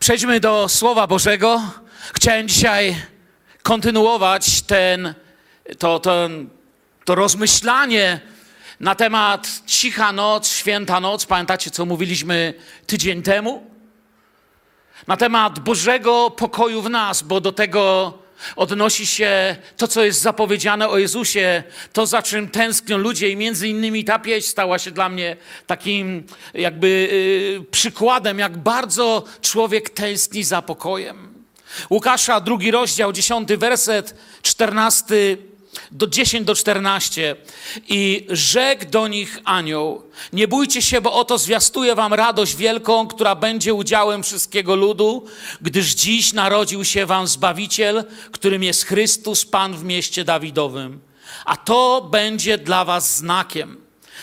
Przejdźmy do Słowa Bożego. Chciałem dzisiaj kontynuować ten, to, to, to rozmyślanie na temat cicha noc, święta noc. Pamiętacie, co mówiliśmy tydzień temu? Na temat Bożego pokoju w nas, bo do tego odnosi się to, co jest zapowiedziane o Jezusie, to za czym tęsknią ludzie i między innymi ta pieśń stała się dla mnie takim jakby yy, przykładem, jak bardzo człowiek tęskni za pokojem. Łukasza, drugi rozdział, dziesiąty werset, czternasty do 10 do 14. I rzekł do nich anioł: Nie bójcie się, bo oto zwiastuję wam radość wielką, która będzie udziałem wszystkiego ludu, gdyż dziś narodził się wam Zbawiciel, którym jest Chrystus, Pan w mieście Dawidowym. A to będzie dla was znakiem.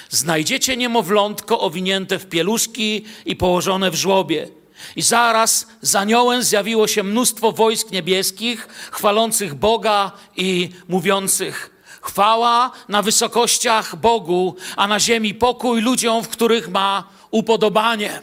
Znajdziecie niemowlątko owinięte w pieluszki i położone w żłobie. I zaraz za aniołem zjawiło się mnóstwo wojsk niebieskich, chwalących Boga i mówiących: Chwała na wysokościach Bogu, a na ziemi pokój ludziom, w których ma upodobanie.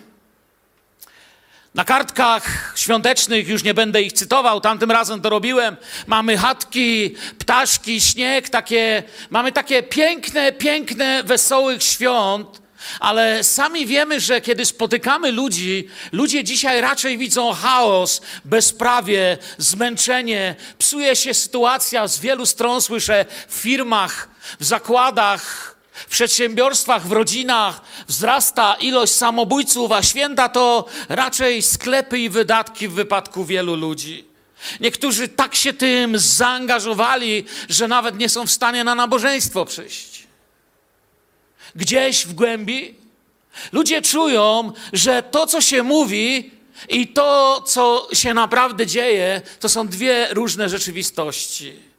Na kartkach świątecznych, już nie będę ich cytował, tamtym razem to robiłem, mamy chatki, ptaszki, śnieg, takie, mamy takie piękne, piękne, wesołych świąt, ale sami wiemy, że kiedy spotykamy ludzi, ludzie dzisiaj raczej widzą chaos, bezprawie, zmęczenie. Psuje się sytuacja z wielu stron, słyszę, w firmach, w zakładach, w przedsiębiorstwach, w rodzinach. Wzrasta ilość samobójców, a święta to raczej sklepy i wydatki w wypadku wielu ludzi. Niektórzy tak się tym zaangażowali, że nawet nie są w stanie na nabożeństwo przyjść gdzieś w głębi, ludzie czują, że to, co się mówi i to, co się naprawdę dzieje, to są dwie różne rzeczywistości.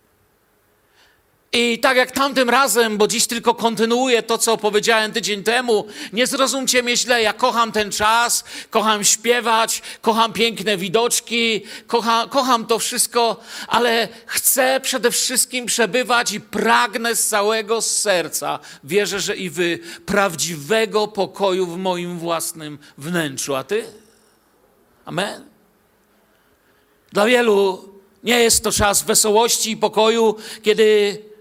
I tak jak tamtym razem, bo dziś tylko kontynuuję to, co powiedziałem tydzień temu, nie zrozumcie mnie źle, ja kocham ten czas, kocham śpiewać, kocham piękne widoczki, kocham, kocham to wszystko, ale chcę przede wszystkim przebywać i pragnę z całego serca, wierzę, że i wy, prawdziwego pokoju w moim własnym wnętrzu. A ty? Amen. Dla wielu nie jest to czas wesołości i pokoju, kiedy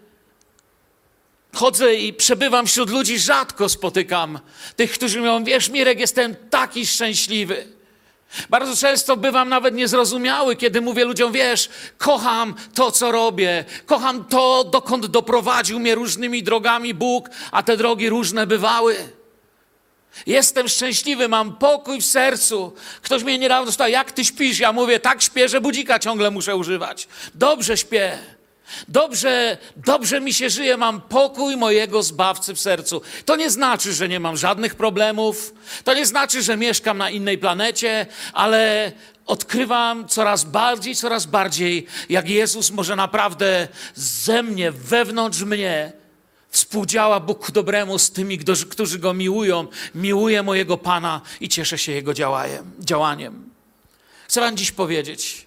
chodzę i przebywam wśród ludzi, rzadko spotykam tych, którzy mówią, wiesz Mirek, jestem taki szczęśliwy. Bardzo często bywam nawet niezrozumiały, kiedy mówię ludziom, wiesz, kocham to, co robię, kocham to, dokąd doprowadził mnie różnymi drogami Bóg, a te drogi różne bywały. Jestem szczęśliwy, mam pokój w sercu. Ktoś mnie niedawno spytał, jak ty śpisz? Ja mówię, tak śpię, że budzika ciągle muszę używać. Dobrze śpię. Dobrze, dobrze mi się żyje, mam pokój mojego zbawcy w sercu. To nie znaczy, że nie mam żadnych problemów, to nie znaczy, że mieszkam na innej planecie, ale odkrywam coraz bardziej, coraz bardziej, jak Jezus może naprawdę ze mnie, wewnątrz mnie, współdziała Bóg dobremu z tymi, którzy Go miłują. Miłuję mojego Pana i cieszę się Jego działaniem. Chcę Wam dziś powiedzieć,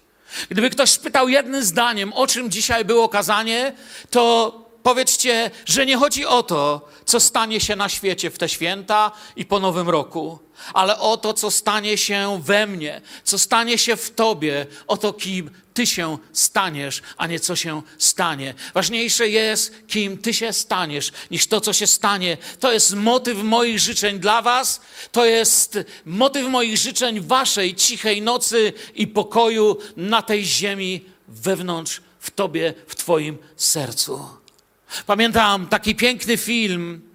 Gdyby ktoś spytał jednym zdaniem, o czym dzisiaj było kazanie, to powiedzcie, że nie chodzi o to, co stanie się na świecie w te święta i po nowym roku, ale o to, co stanie się we mnie, co stanie się w tobie, o to, kim ty się staniesz, a nie co się stanie. Ważniejsze jest, kim ty się staniesz, niż to, co się stanie. To jest motyw moich życzeń dla was, to jest motyw moich życzeń waszej cichej nocy i pokoju na tej ziemi wewnątrz, w tobie, w twoim sercu. Pamiętam taki piękny film.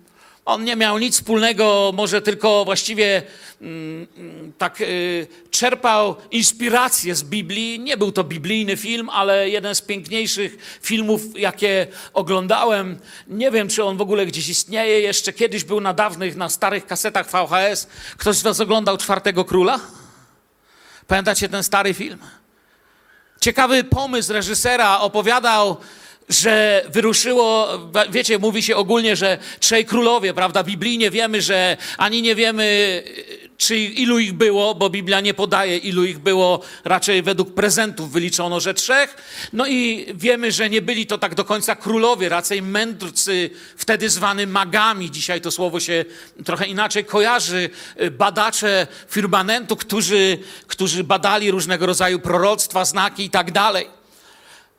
On nie miał nic wspólnego, może tylko właściwie mm, tak y, czerpał inspirację z Biblii. Nie był to biblijny film, ale jeden z piękniejszych filmów, jakie oglądałem. Nie wiem, czy on w ogóle gdzieś istnieje. Jeszcze kiedyś był na dawnych, na starych kasetach VHS. Ktoś z Was oglądał Czwartego Króla? Pamiętacie ten stary film? Ciekawy pomysł reżysera opowiadał że wyruszyło, wiecie, mówi się ogólnie, że trzej królowie, prawda? Biblijnie wiemy, że ani nie wiemy, czy ilu ich było, bo Biblia nie podaje, ilu ich było, raczej według prezentów wyliczono, że trzech. No i wiemy, że nie byli to tak do końca królowie, raczej mędrcy, wtedy zwany magami. Dzisiaj to słowo się trochę inaczej kojarzy. Badacze firmamentu, którzy, którzy badali różnego rodzaju proroctwa, znaki i tak dalej.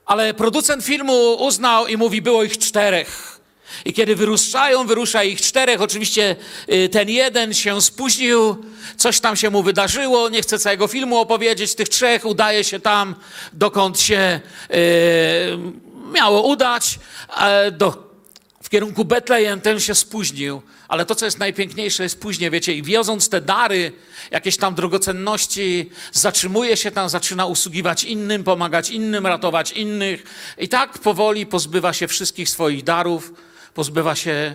Ale producent filmu uznał i mówi, było ich czterech. I kiedy wyruszają, wyrusza ich czterech. Oczywiście y, ten jeden się spóźnił, coś tam się mu wydarzyło. Nie chcę całego filmu opowiedzieć. Tych trzech udaje się tam, dokąd się y, miało udać. Do, w kierunku Betlejem ten się spóźnił. Ale to, co jest najpiękniejsze, jest później, wiecie, i wioząc te dary, jakieś tam drogocenności, zatrzymuje się tam, zaczyna usługiwać innym, pomagać innym, ratować innych. I tak powoli pozbywa się wszystkich swoich darów pozbywa się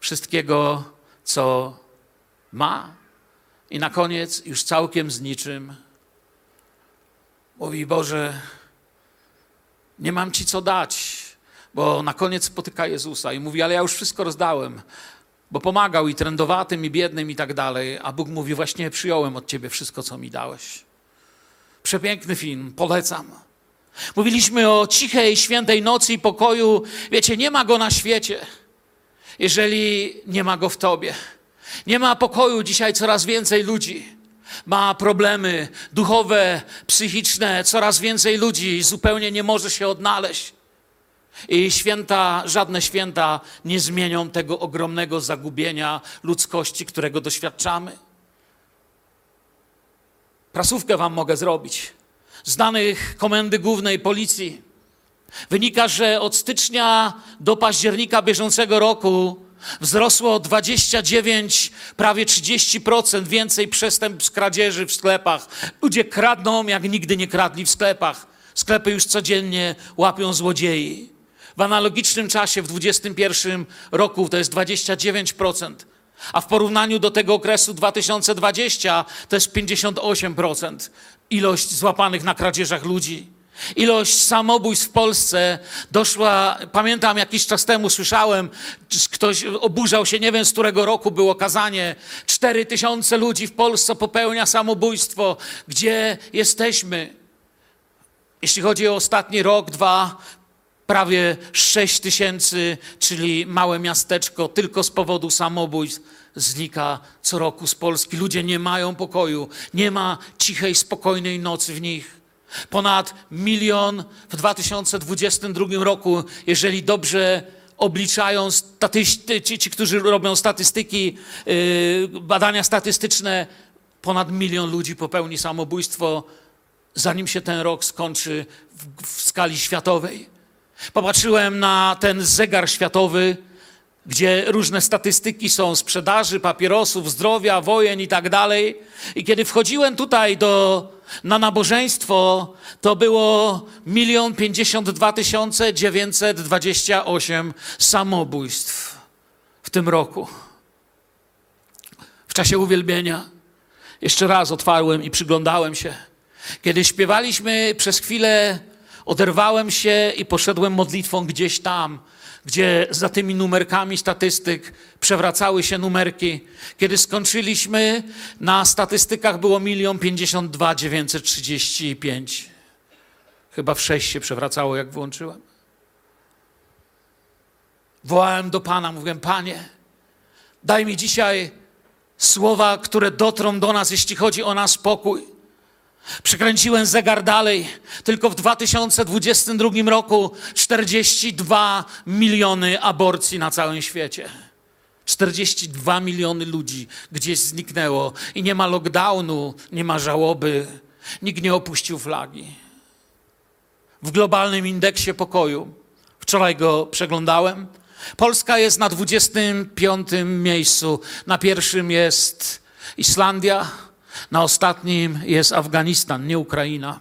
wszystkiego, co ma, i na koniec już całkiem z niczym mówi: Boże, nie mam ci co dać, bo na koniec spotyka Jezusa. I mówi: Ale ja już wszystko rozdałem, bo pomagał i trędowatym, i biednym, i tak dalej. A Bóg mówi: Właśnie przyjąłem od ciebie wszystko, co mi dałeś. Przepiękny film, polecam. Mówiliśmy o cichej, świętej nocy i pokoju. Wiecie, nie ma go na świecie, jeżeli nie ma go w tobie. Nie ma pokoju dzisiaj coraz więcej ludzi. Ma problemy duchowe, psychiczne, coraz więcej ludzi zupełnie nie może się odnaleźć. I święta, żadne święta nie zmienią tego ogromnego zagubienia ludzkości, którego doświadczamy. Prasówkę wam mogę zrobić z danych Komendy Głównej Policji. Wynika, że od stycznia do października bieżącego roku wzrosło 29, prawie 30% więcej przestępstw kradzieży w sklepach. Ludzie kradną, jak nigdy nie kradli w sklepach. Sklepy już codziennie łapią złodziei. W analogicznym czasie w 2021 roku to jest 29%, a w porównaniu do tego okresu 2020 to jest 58% ilość złapanych na kradzieżach ludzi. Ilość samobójstw w Polsce doszła, pamiętam jakiś czas temu słyszałem, ktoś oburzał się, nie wiem z którego roku było kazanie, cztery tysiące ludzi w Polsce popełnia samobójstwo. Gdzie jesteśmy? Jeśli chodzi o ostatni rok, dwa, prawie sześć tysięcy, czyli małe miasteczko, tylko z powodu samobójstw znika co roku z Polski. Ludzie nie mają pokoju, nie ma cichej, spokojnej nocy w nich. Ponad milion w 2022 roku, jeżeli dobrze obliczają statystycy, ci, którzy robią statystyki, yy, badania statystyczne, ponad milion ludzi popełni samobójstwo, zanim się ten rok skończy w, w skali światowej. Popatrzyłem na ten zegar światowy, gdzie różne statystyki są sprzedaży papierosów, zdrowia, wojen i tak dalej. I kiedy wchodziłem tutaj do, na nabożeństwo, to było milion pięćdziesiąt dwa tysiące dziewięćset dwadzieścia osiem samobójstw w tym roku. W czasie uwielbienia jeszcze raz otwarłem i przyglądałem się. Kiedy śpiewaliśmy przez chwilę, oderwałem się i poszedłem modlitwą gdzieś tam, gdzie za tymi numerkami statystyk przewracały się numerki. Kiedy skończyliśmy, na statystykach było milion pięćdziesiąt dwa dziewięćset trzydzieści pięć. Chyba w sześć się przewracało, jak włączyłem. Wołałem do Pana, mówiłem, Panie, daj mi dzisiaj słowa, które dotrą do nas, jeśli chodzi o nasz pokój. Przykręciłem zegar dalej. Tylko w 2022 roku 42 miliony aborcji na całym świecie. 42 miliony ludzi gdzieś zniknęło i nie ma lockdownu, nie ma żałoby, nikt nie opuścił flagi. W globalnym indeksie pokoju, wczoraj go przeglądałem, Polska jest na 25 miejscu, na pierwszym jest Islandia, na ostatnim jest Afganistan, nie Ukraina.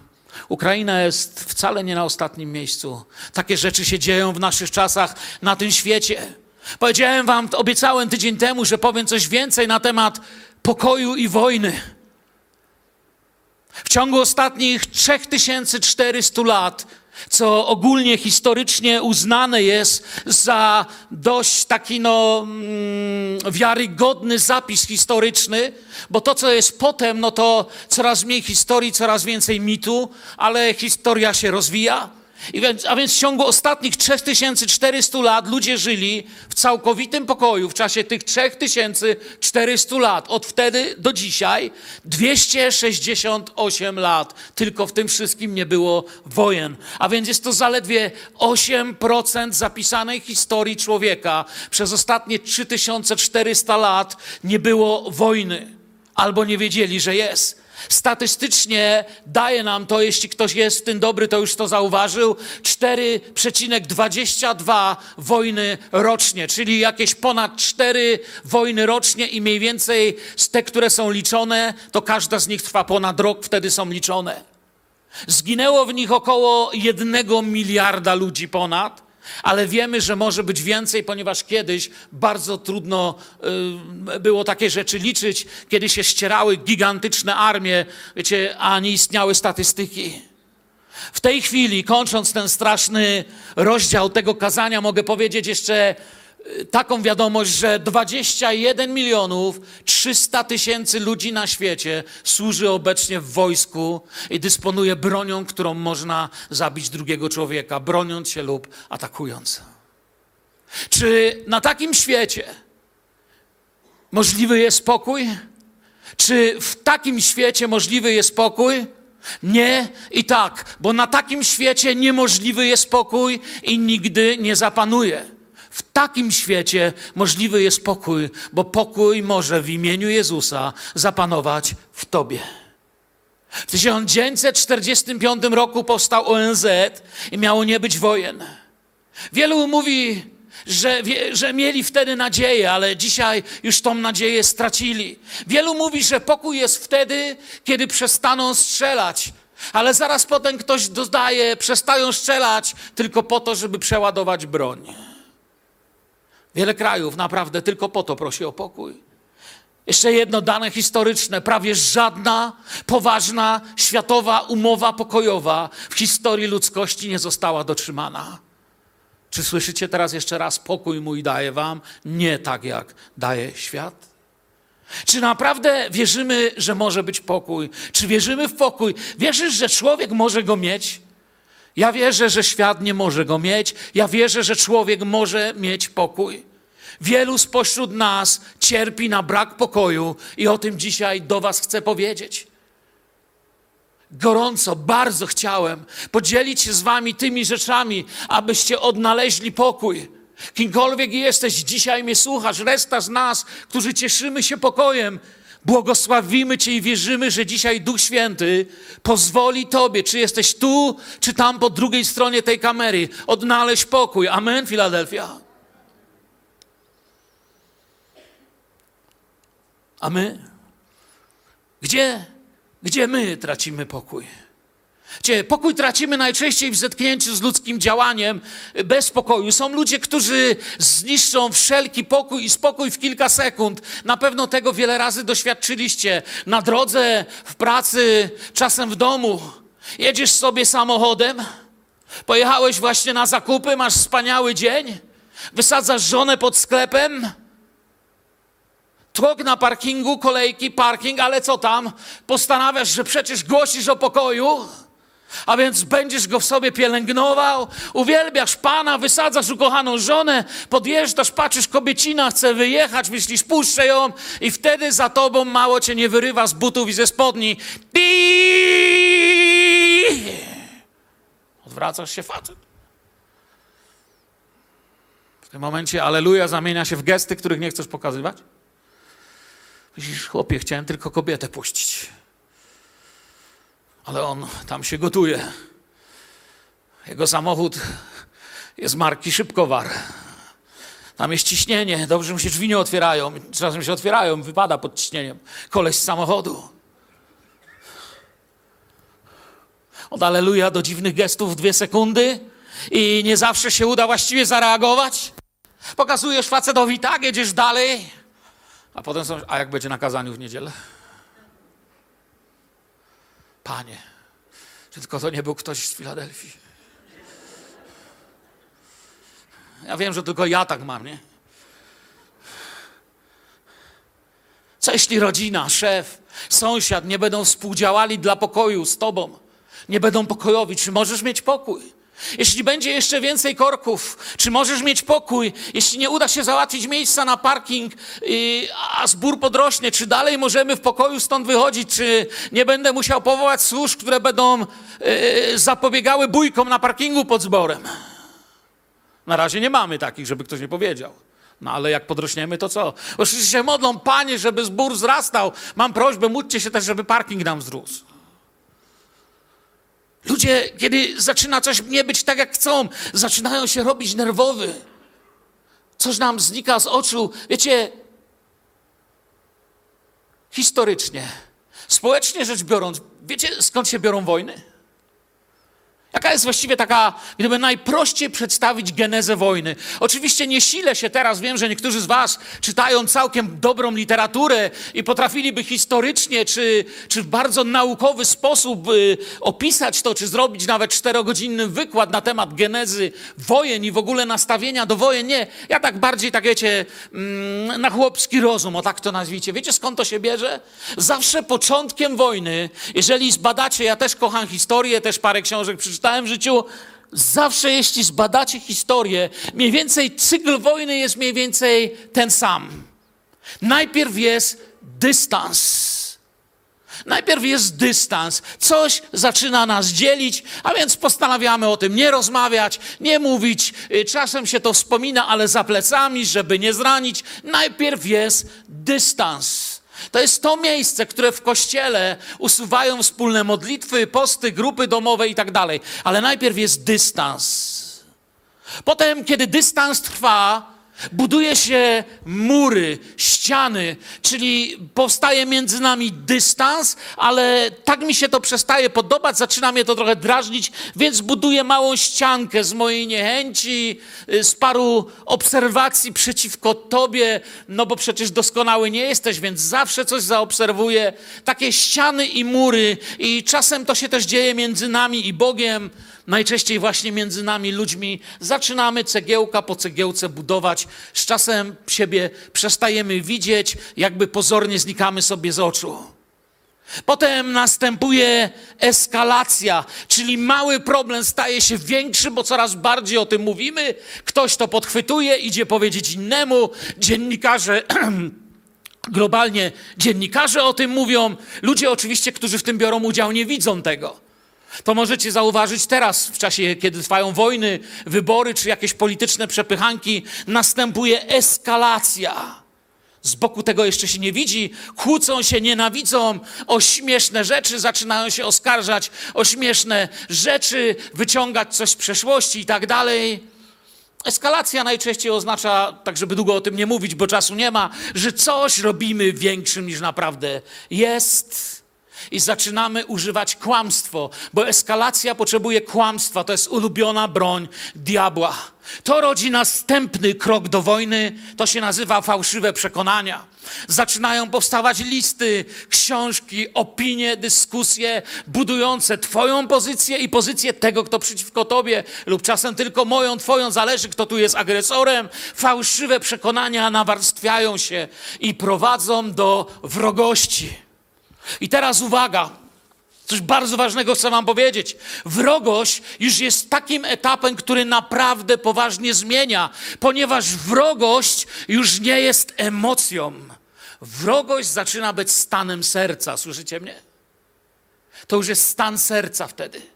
Ukraina jest wcale nie na ostatnim miejscu. Takie rzeczy się dzieją w naszych czasach na tym świecie. Powiedziałem wam, obiecałem tydzień temu, że powiem coś więcej na temat pokoju i wojny. W ciągu ostatnich 3400 lat co ogólnie historycznie uznane jest za dość taki no mm, wiarygodny zapis historyczny, bo to, co jest potem, no to coraz mniej historii, coraz więcej mitu, ale historia się rozwija. Więc, a więc w ciągu ostatnich 3400 lat ludzie żyli w całkowitym pokoju w czasie tych 3400 lat. Od wtedy do dzisiaj 268 lat. Tylko w tym wszystkim nie było wojen. A więc jest to zaledwie 8% zapisanej historii człowieka. Przez ostatnie 3400 lat nie było wojny. Albo nie wiedzieli, że jest. Statystycznie daje nam to, jeśli ktoś jest w tym dobry, to już to zauważył, 4,22 wojny rocznie, czyli jakieś ponad 4 wojny rocznie i mniej więcej z te, które są liczone, to każda z nich trwa ponad rok, wtedy są liczone. Zginęło w nich około jednego miliarda ludzi ponad. Ale wiemy, że może być więcej, ponieważ kiedyś bardzo trudno y, było takie rzeczy liczyć, kiedy się ścierały gigantyczne armie, wiecie, a nie istniały statystyki. W tej chwili, kończąc ten straszny rozdział tego kazania, mogę powiedzieć jeszcze taką wiadomość, że 21 milionów 300 tysięcy ludzi na świecie służy obecnie w wojsku i dysponuje bronią, którą można zabić drugiego człowieka, broniąc się lub atakując. Czy na takim świecie możliwy jest spokój? Czy w takim świecie możliwy jest spokój? Nie i tak, bo na takim świecie niemożliwy jest spokój i nigdy nie zapanuje. W takim świecie możliwy jest pokój, bo pokój może w imieniu Jezusa zapanować w Tobie. W 1945 roku powstał ONZ i miało nie być wojen. Wielu mówi, że, że mieli wtedy nadzieję, ale dzisiaj już tą nadzieję stracili. Wielu mówi, że pokój jest wtedy, kiedy przestaną strzelać. Ale zaraz potem ktoś dodaje, przestają strzelać tylko po to, żeby przeładować broń. Wiele krajów naprawdę tylko po to prosi o pokój. Jeszcze jedno dane historyczne. Prawie żadna poważna światowa umowa pokojowa w historii ludzkości nie została dotrzymana. Czy słyszycie teraz jeszcze raz, pokój mój daje wam, nie tak jak daje świat? Czy naprawdę wierzymy, że może być pokój? Czy wierzymy w pokój? Wierzysz, że człowiek może go mieć? Ja wierzę, że świat nie może go mieć. Ja wierzę, że człowiek może mieć pokój. Wielu spośród nas cierpi na brak pokoju i o tym dzisiaj do Was chcę powiedzieć. Gorąco, bardzo chciałem podzielić się z Wami tymi rzeczami, abyście odnaleźli pokój. Kimkolwiek jesteś, dzisiaj mnie słuchasz, reszta z nas, którzy cieszymy się pokojem, Błogosławimy Cię i wierzymy, że dzisiaj Duch Święty pozwoli Tobie, czy jesteś tu, czy tam po drugiej stronie tej kamery, odnaleźć pokój. Amen, Filadelfia. A my? Gdzie, gdzie my tracimy pokój? Gdzie pokój tracimy najczęściej w zetknięciu z ludzkim działaniem bez pokoju. Są ludzie, którzy zniszczą wszelki pokój i spokój w kilka sekund. Na pewno tego wiele razy doświadczyliście na drodze, w pracy, czasem w domu. Jedziesz sobie samochodem, pojechałeś właśnie na zakupy, masz wspaniały dzień, wysadzasz żonę pod sklepem tłok na parkingu, kolejki, parking, ale co tam? Postanawiasz, że przecież głosisz o pokoju, a więc będziesz go w sobie pielęgnował, uwielbiasz Pana, wysadzasz ukochaną żonę, podjeżdżasz, patrzysz, kobiecina chce wyjechać, myślisz, puszczę ją i wtedy za tobą mało cię nie wyrywa z butów i ze spodni. Pi! Odwracasz się, facet. W tym momencie aleluja zamienia się w gesty, których nie chcesz pokazywać. Widzisz, chłopie, chciałem tylko kobietę puścić. Ale on tam się gotuje. Jego samochód jest marki Szybkowar. Tam jest ciśnienie, dobrze mu się drzwi nie otwierają. Czasem się otwierają, wypada pod ciśnieniem. Koleś z samochodu. Od aleluja do dziwnych gestów dwie sekundy i nie zawsze się uda właściwie zareagować. Pokazujesz facetowi tak, jedziesz dalej. A potem są, a jak będzie na kazaniu w niedzielę? Panie, czy tylko to nie był ktoś z Filadelfii? Ja wiem, że tylko ja tak mam, nie? Co jeśli rodzina, szef, sąsiad nie będą współdziałali dla pokoju z Tobą? Nie będą pokojowi? Czy możesz mieć pokój? Jeśli będzie jeszcze więcej korków, czy możesz mieć pokój? Jeśli nie uda się załatwić miejsca na parking, yy, a zbór podrośnie, czy dalej możemy w pokoju stąd wychodzić? Czy nie będę musiał powołać służb, które będą yy, zapobiegały bójkom na parkingu pod zborem? Na razie nie mamy takich, żeby ktoś nie powiedział. No ale jak podrośniemy, to co? Wszyscy się modlą, panie, żeby zbór wzrastał. Mam prośbę, módlcie się też, żeby parking nam wzrósł. Ludzie, kiedy zaczyna coś nie być tak, jak chcą, zaczynają się robić nerwowy. Coś nam znika z oczu. Wiecie, historycznie, społecznie rzecz biorąc, wiecie skąd się biorą wojny? Jaka jest właściwie taka, gdyby najprościej przedstawić genezę wojny? Oczywiście nie silę się teraz, wiem, że niektórzy z Was czytają całkiem dobrą literaturę i potrafiliby historycznie czy, czy w bardzo naukowy sposób y, opisać to, czy zrobić nawet czterogodzinny wykład na temat genezy wojen i w ogóle nastawienia do wojen. Nie, ja tak bardziej, tak wiecie, mm, na chłopski rozum, o tak to nazwijcie. Wiecie skąd to się bierze? Zawsze początkiem wojny, jeżeli zbadacie, ja też kocham historię, też parę książek przeczytałem, w życiu, zawsze jeśli zbadacie historię, mniej więcej cykl wojny jest mniej więcej ten sam. Najpierw jest dystans. Najpierw jest dystans, coś zaczyna nas dzielić, a więc postanawiamy o tym nie rozmawiać, nie mówić. Y, czasem się to wspomina, ale za plecami, żeby nie zranić. Najpierw jest dystans. To jest to miejsce, które w kościele usuwają wspólne modlitwy, posty, grupy domowe i tak dalej. Ale najpierw jest dystans. Potem, kiedy dystans trwa, Buduje się mury, ściany, czyli powstaje między nami dystans, ale tak mi się to przestaje podobać, zaczyna mnie to trochę drażnić, więc buduję małą ściankę z mojej niechęci, y, z paru obserwacji przeciwko Tobie, no bo przecież doskonały nie jesteś, więc zawsze coś zaobserwuję. Takie ściany i mury, i czasem to się też dzieje między nami i Bogiem najczęściej właśnie między nami ludźmi zaczynamy cegiełka po cegiełce budować. Z czasem siebie przestajemy widzieć, jakby pozornie znikamy sobie z oczu. Potem następuje eskalacja, czyli mały problem staje się większy, bo coraz bardziej o tym mówimy. Ktoś to podchwytuje, idzie powiedzieć innemu. Dziennikarze globalnie dziennikarze o tym mówią. Ludzie oczywiście, którzy w tym biorą udział, nie widzą tego. To możecie zauważyć teraz, w czasie, kiedy trwają wojny, wybory czy jakieś polityczne przepychanki, następuje eskalacja. Z boku tego jeszcze się nie widzi, kłócą się, nienawidzą, o śmieszne rzeczy zaczynają się oskarżać, o śmieszne rzeczy, wyciągać coś z przeszłości i tak dalej. Eskalacja najczęściej oznacza, tak żeby długo o tym nie mówić, bo czasu nie ma, że coś robimy większym niż naprawdę jest i zaczynamy używać kłamstwo, bo eskalacja potrzebuje kłamstwa. To jest ulubiona broń diabła. To rodzi następny krok do wojny, to się nazywa fałszywe przekonania. Zaczynają powstawać listy, książki, opinie, dyskusje budujące Twoją pozycję i pozycję tego, kto przeciwko Tobie, lub czasem tylko moją, Twoją, zależy, kto tu jest agresorem. Fałszywe przekonania nawarstwiają się i prowadzą do wrogości. I teraz uwaga, coś bardzo ważnego chcę Wam powiedzieć. Wrogość już jest takim etapem, który naprawdę poważnie zmienia, ponieważ wrogość już nie jest emocją. Wrogość zaczyna być stanem serca. Słyszycie mnie? To już jest stan serca wtedy.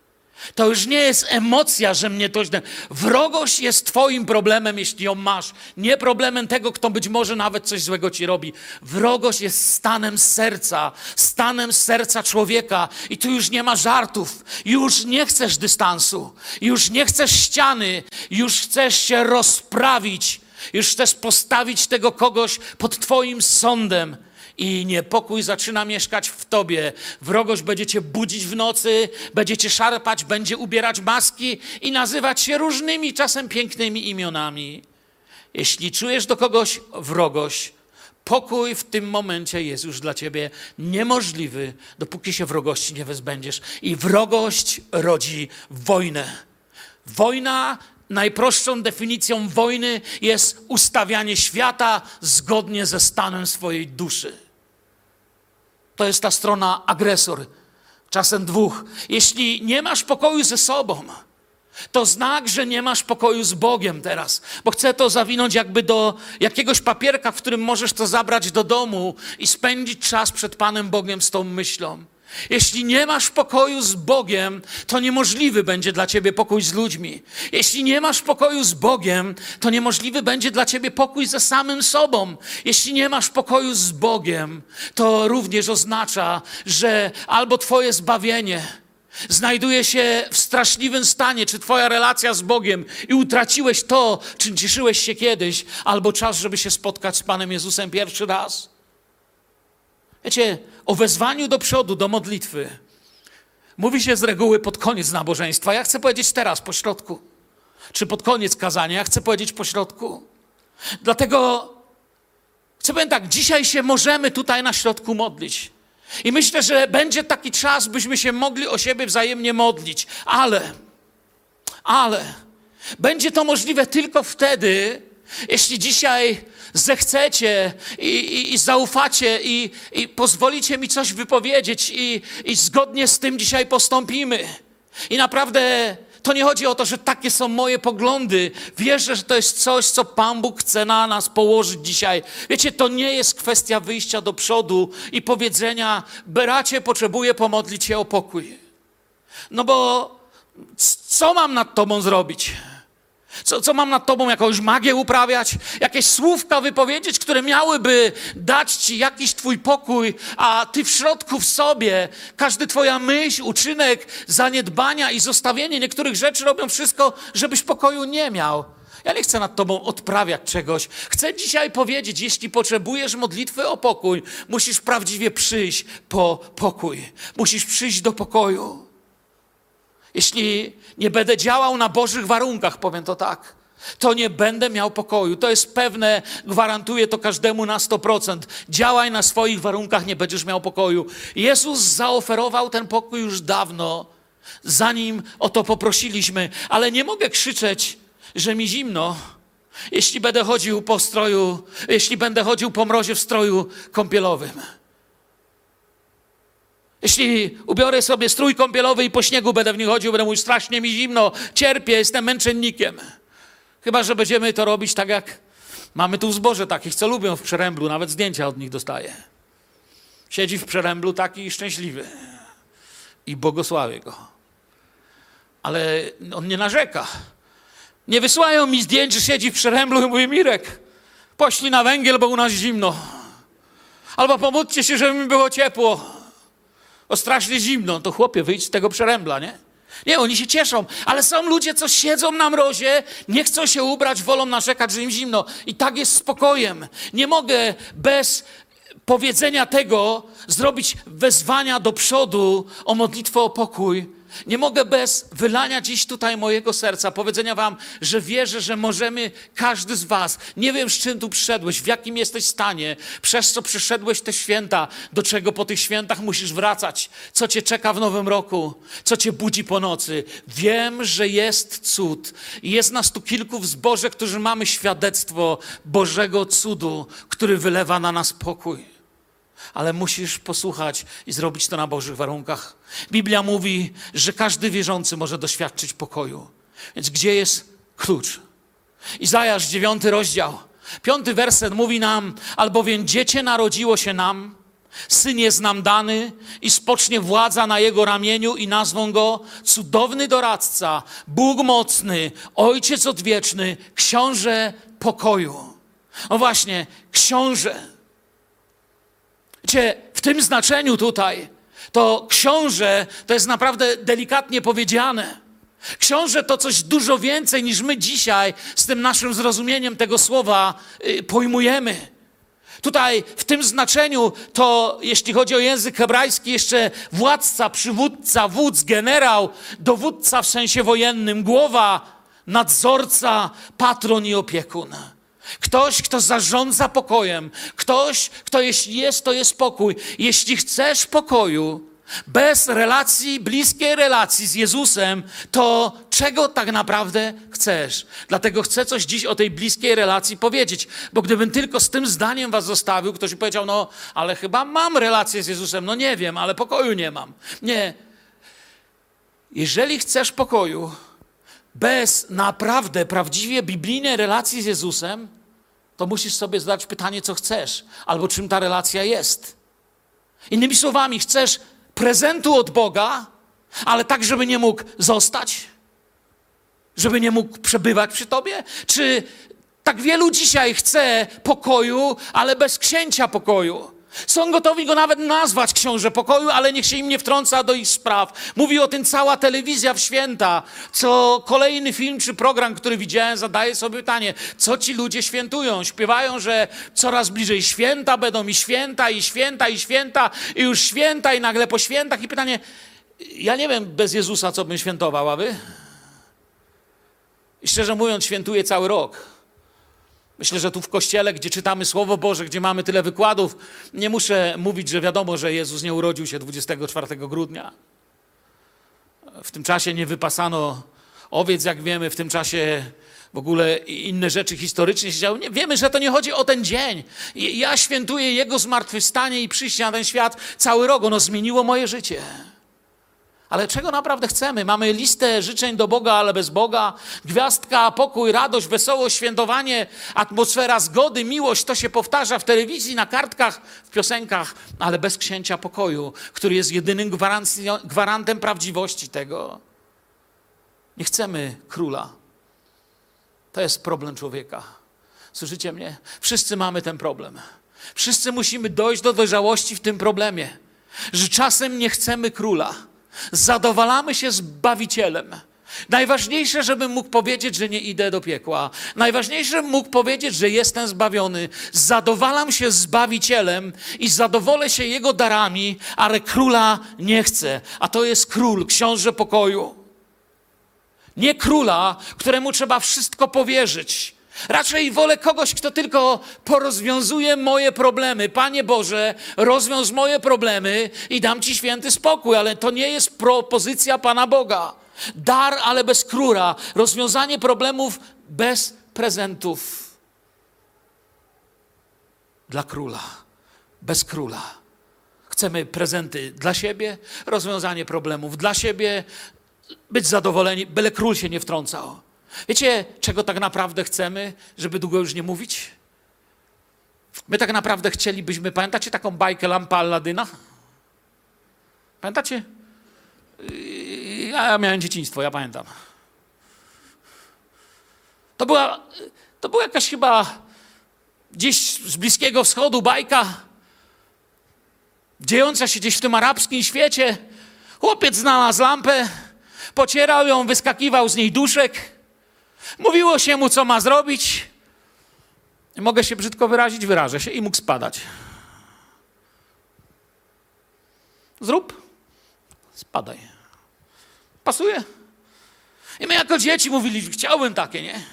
To już nie jest emocja, że mnie to źle. Wrogość jest Twoim problemem, jeśli ją masz. Nie problemem tego, kto być może nawet coś złego ci robi. Wrogość jest stanem serca, stanem serca człowieka. I tu już nie ma żartów. Już nie chcesz dystansu. Już nie chcesz ściany. Już chcesz się rozprawić. Już chcesz postawić tego kogoś pod Twoim sądem i niepokój zaczyna mieszkać w tobie. Wrogość będziecie budzić w nocy, będziecie szarpać, będzie ubierać maski i nazywać się różnymi, czasem pięknymi imionami. Jeśli czujesz do kogoś wrogość, pokój w tym momencie jest już dla ciebie niemożliwy, dopóki się wrogości nie wezbędziesz. I wrogość rodzi wojnę. Wojna najprostszą definicją wojny jest ustawianie świata zgodnie ze stanem swojej duszy. To jest ta strona agresor, czasem dwóch. Jeśli nie masz pokoju ze sobą, to znak, że nie masz pokoju z Bogiem teraz, bo chcę to zawinąć jakby do jakiegoś papierka, w którym możesz to zabrać do domu i spędzić czas przed Panem Bogiem z tą myślą. Jeśli nie masz pokoju z Bogiem, to niemożliwy będzie dla ciebie pokój z ludźmi. Jeśli nie masz pokoju z Bogiem, to niemożliwy będzie dla ciebie pokój ze samym sobą. Jeśli nie masz pokoju z Bogiem, to również oznacza, że albo twoje zbawienie znajduje się w straszliwym stanie, czy twoja relacja z Bogiem i utraciłeś to, czym cieszyłeś się kiedyś, albo czas, żeby się spotkać z Panem Jezusem pierwszy raz. Wiecie, o wezwaniu do przodu, do modlitwy mówi się z reguły pod koniec nabożeństwa. Ja chcę powiedzieć teraz, po środku. Czy pod koniec kazania, ja chcę powiedzieć po środku. Dlatego chcę powiedzieć tak, dzisiaj się możemy tutaj na środku modlić. I myślę, że będzie taki czas, byśmy się mogli o siebie wzajemnie modlić. Ale, ale, będzie to możliwe tylko wtedy, jeśli dzisiaj zechcecie i, i, i zaufacie i, i, pozwolicie mi coś wypowiedzieć i, i zgodnie z tym dzisiaj postąpimy. I naprawdę to nie chodzi o to, że takie są moje poglądy. Wierzę, że to jest coś, co Pan Bóg chce na nas położyć dzisiaj. Wiecie, to nie jest kwestia wyjścia do przodu i powiedzenia, bracie, potrzebuję pomodlić się o pokój. No bo co mam nad tobą zrobić? Co, co mam nad tobą, jakąś magię uprawiać? Jakieś słówka wypowiedzieć, które miałyby dać ci jakiś twój pokój, a ty w środku w sobie, każdy twoja myśl, uczynek, zaniedbania i zostawienie niektórych rzeczy robią wszystko, żebyś pokoju nie miał. Ja nie chcę nad tobą odprawiać czegoś. Chcę dzisiaj powiedzieć, jeśli potrzebujesz modlitwy o pokój, musisz prawdziwie przyjść po pokój. Musisz przyjść do pokoju. Jeśli nie będę działał na Bożych warunkach, powiem to tak, to nie będę miał pokoju. To jest pewne, gwarantuję to każdemu na 100%. Działaj na swoich warunkach, nie będziesz miał pokoju. Jezus zaoferował ten pokój już dawno, zanim o to poprosiliśmy, ale nie mogę krzyczeć, że mi zimno, jeśli będę chodził po stroju, jeśli będę chodził po mrozie w stroju kąpielowym. Jeśli ubiorę sobie strój kąpielowy i po śniegu będę w nim chodził, będę mówił, strasznie mi zimno, cierpię, jestem męczennikiem. Chyba, że będziemy to robić tak jak mamy tu zboże takich, co lubią w przeręblu, nawet zdjęcia od nich dostaję. Siedzi w przeręblu taki szczęśliwy i błogosławię go. Ale on nie narzeka. Nie wysyłają mi zdjęć, że siedzi w przeręblu i mówi, Mirek, poślij na węgiel, bo u nas zimno. Albo pomódźcie się, żeby mi było ciepło o strasznie zimno, to chłopie, wyjdź z tego przerębla, nie? Nie, oni się cieszą, ale są ludzie, co siedzą na mrozie, nie chcą się ubrać, wolą narzekać, że im zimno. I tak jest spokojem. Nie mogę bez powiedzenia tego zrobić wezwania do przodu o modlitwę o pokój, nie mogę bez wylania dziś tutaj mojego serca, powiedzenia Wam, że wierzę, że możemy, każdy z Was, nie wiem z czym tu przyszedłeś, w jakim jesteś stanie, przez co przyszedłeś te święta, do czego po tych świętach musisz wracać, co Cię czeka w nowym roku, co Cię budzi po nocy. Wiem, że jest cud. Jest nas tu kilku w zborze, którzy mamy świadectwo Bożego cudu, który wylewa na nas pokój ale musisz posłuchać i zrobić to na Bożych warunkach. Biblia mówi, że każdy wierzący może doświadczyć pokoju. Więc gdzie jest klucz? Izajasz, dziewiąty rozdział, piąty werset mówi nam, albowiem dziecię narodziło się nam, syn jest nam dany i spocznie władza na jego ramieniu i nazwą go cudowny doradca, Bóg mocny, Ojciec odwieczny, książę pokoju. No właśnie, książę. Wiecie, w tym znaczeniu tutaj to książę to jest naprawdę delikatnie powiedziane. Książę to coś dużo więcej niż my dzisiaj z tym naszym zrozumieniem tego słowa yy, pojmujemy. Tutaj w tym znaczeniu to, jeśli chodzi o język hebrajski, jeszcze władca, przywódca, wódz, generał, dowódca w sensie wojennym, głowa, nadzorca, patron i opiekun. Ktoś, kto zarządza pokojem. Ktoś, kto jeśli jest, to jest pokój. Jeśli chcesz pokoju, Bez relacji, bliskiej relacji z Jezusem, to czego tak naprawdę chcesz? Dlatego chcę coś dziś o tej bliskiej relacji powiedzieć, bo gdybym tylko z tym zdaniem was zostawił, ktoś by powiedział, no ale chyba mam relację z Jezusem, no nie wiem, ale pokoju nie mam. Nie. Jeżeli chcesz pokoju, bez naprawdę prawdziwie biblijnej relacji z Jezusem, to musisz sobie zadać pytanie, co chcesz, albo czym ta relacja jest. Innymi słowami, chcesz prezentu od Boga, ale tak, żeby nie mógł zostać? Żeby nie mógł przebywać przy tobie? Czy tak wielu dzisiaj chce pokoju, ale bez księcia pokoju? Są gotowi go nawet nazwać książę pokoju, ale niech się im nie wtrąca do ich spraw. Mówi o tym cała telewizja w święta. Co kolejny film czy program, który widziałem, zadaje sobie pytanie, co ci ludzie świętują? Śpiewają, że coraz bliżej święta będą i święta, i święta, i święta, i już święta, i nagle po świętach. I pytanie, ja nie wiem bez Jezusa, co bym świętował, a wy? I szczerze mówiąc, świętuję cały rok. Myślę, że tu w kościele, gdzie czytamy Słowo Boże, gdzie mamy tyle wykładów, nie muszę mówić, że wiadomo, że Jezus nie urodził się 24 grudnia. W tym czasie nie wypasano owiec, jak wiemy, w tym czasie w ogóle inne rzeczy historycznie się działy. Wiemy, że to nie chodzi o ten dzień. Ja świętuję Jego zmartwychwstanie i przyjście na ten świat cały rok. Ono zmieniło moje życie. Ale czego naprawdę chcemy? Mamy listę życzeń do Boga, ale bez Boga. Gwiazdka, pokój, radość, wesołość, świętowanie, atmosfera zgody, miłość. To się powtarza w telewizji, na kartkach, w piosenkach, ale bez księcia pokoju, który jest jedynym gwarantem prawdziwości tego. Nie chcemy króla. To jest problem człowieka. Słyszycie mnie? Wszyscy mamy ten problem. Wszyscy musimy dojść do dojrzałości w tym problemie, że czasem nie chcemy króla Zadowalamy się z Bawicielem. Najważniejsze, żebym mógł powiedzieć, że nie idę do piekła. Najważniejsze, żebym mógł powiedzieć, że jestem zbawiony. Zadowalam się Zbawicielem i zadowolę się Jego darami, ale króla nie chcę. A to jest król, książę pokoju. Nie króla, któremu trzeba wszystko powierzyć. Raczej wolę kogoś, kto tylko porozwiązuje moje problemy. Panie Boże, rozwiąż moje problemy i dam Ci święty spokój, ale to nie jest propozycja Pana Boga. Dar, ale bez króla. Rozwiązanie problemów bez prezentów. Dla króla, bez króla. Chcemy prezenty dla siebie, rozwiązanie problemów dla siebie, być zadowoleni, byle król się nie wtrącał. Wiecie, czego tak naprawdę chcemy, żeby długo już nie mówić? My tak naprawdę chcielibyśmy, pamiętacie taką bajkę Lampa Alladyna? Pamiętacie? Ja miałem dzieciństwo, ja pamiętam. To była, to była jakaś chyba gdzieś z Bliskiego Wschodu bajka, dziejąca się gdzieś w tym arabskim świecie. Chłopiec znalazł lampę, pocierał ją, wyskakiwał z niej duszek. Mówiło się mu, co ma zrobić. Mogę się brzydko wyrazić, wyrażę się i mógł spadać. Zrób, spadaj. Pasuje? I my jako dzieci mówiliśmy, chciałbym takie, nie?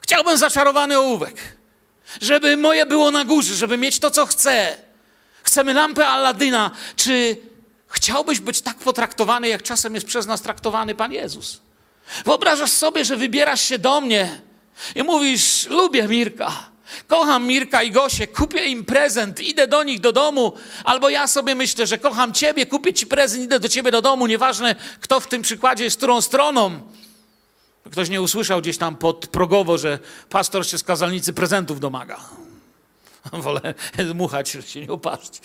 Chciałbym zaczarowany ołówek. Żeby moje było na górze, żeby mieć to, co chcę. Chcemy lampę Aladyna. Czy chciałbyś być tak potraktowany, jak czasem jest przez nas traktowany Pan Jezus? Wyobrażasz sobie, że wybierasz się do mnie i mówisz: Lubię Mirka, kocham Mirka i Gosię, kupię im prezent, idę do nich do domu, albo ja sobie myślę, że kocham Ciebie, kupię Ci prezent, idę do Ciebie do domu, nieważne kto w tym przykładzie jest którą stroną. Ktoś nie usłyszał gdzieś tam podprogowo, że pastor się z kazalnicy prezentów domaga. Wolę dmuchać, się nie upaść.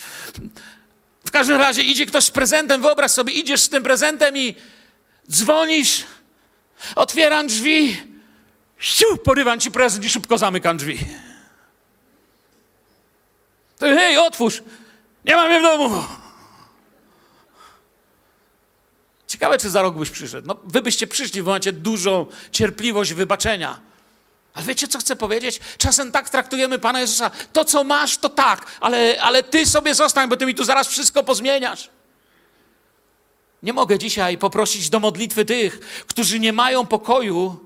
W każdym razie idzie ktoś z prezentem, wyobraź sobie, idziesz z tym prezentem i dzwonisz Otwieram drzwi, siu, porywam ci prezent i szybko zamykam drzwi. To, hej, otwórz, nie mam mnie w domu. Ciekawe, czy za rok byś przyszedł. No, wy byście przyszli, wy macie dużą cierpliwość wybaczenia. Ale wiecie, co chcę powiedzieć? Czasem tak traktujemy Pana Jezusa. To, co masz, to tak, ale, ale ty sobie zostań, bo ty mi tu zaraz wszystko pozmieniasz. Nie mogę dzisiaj poprosić do modlitwy tych, którzy nie mają pokoju,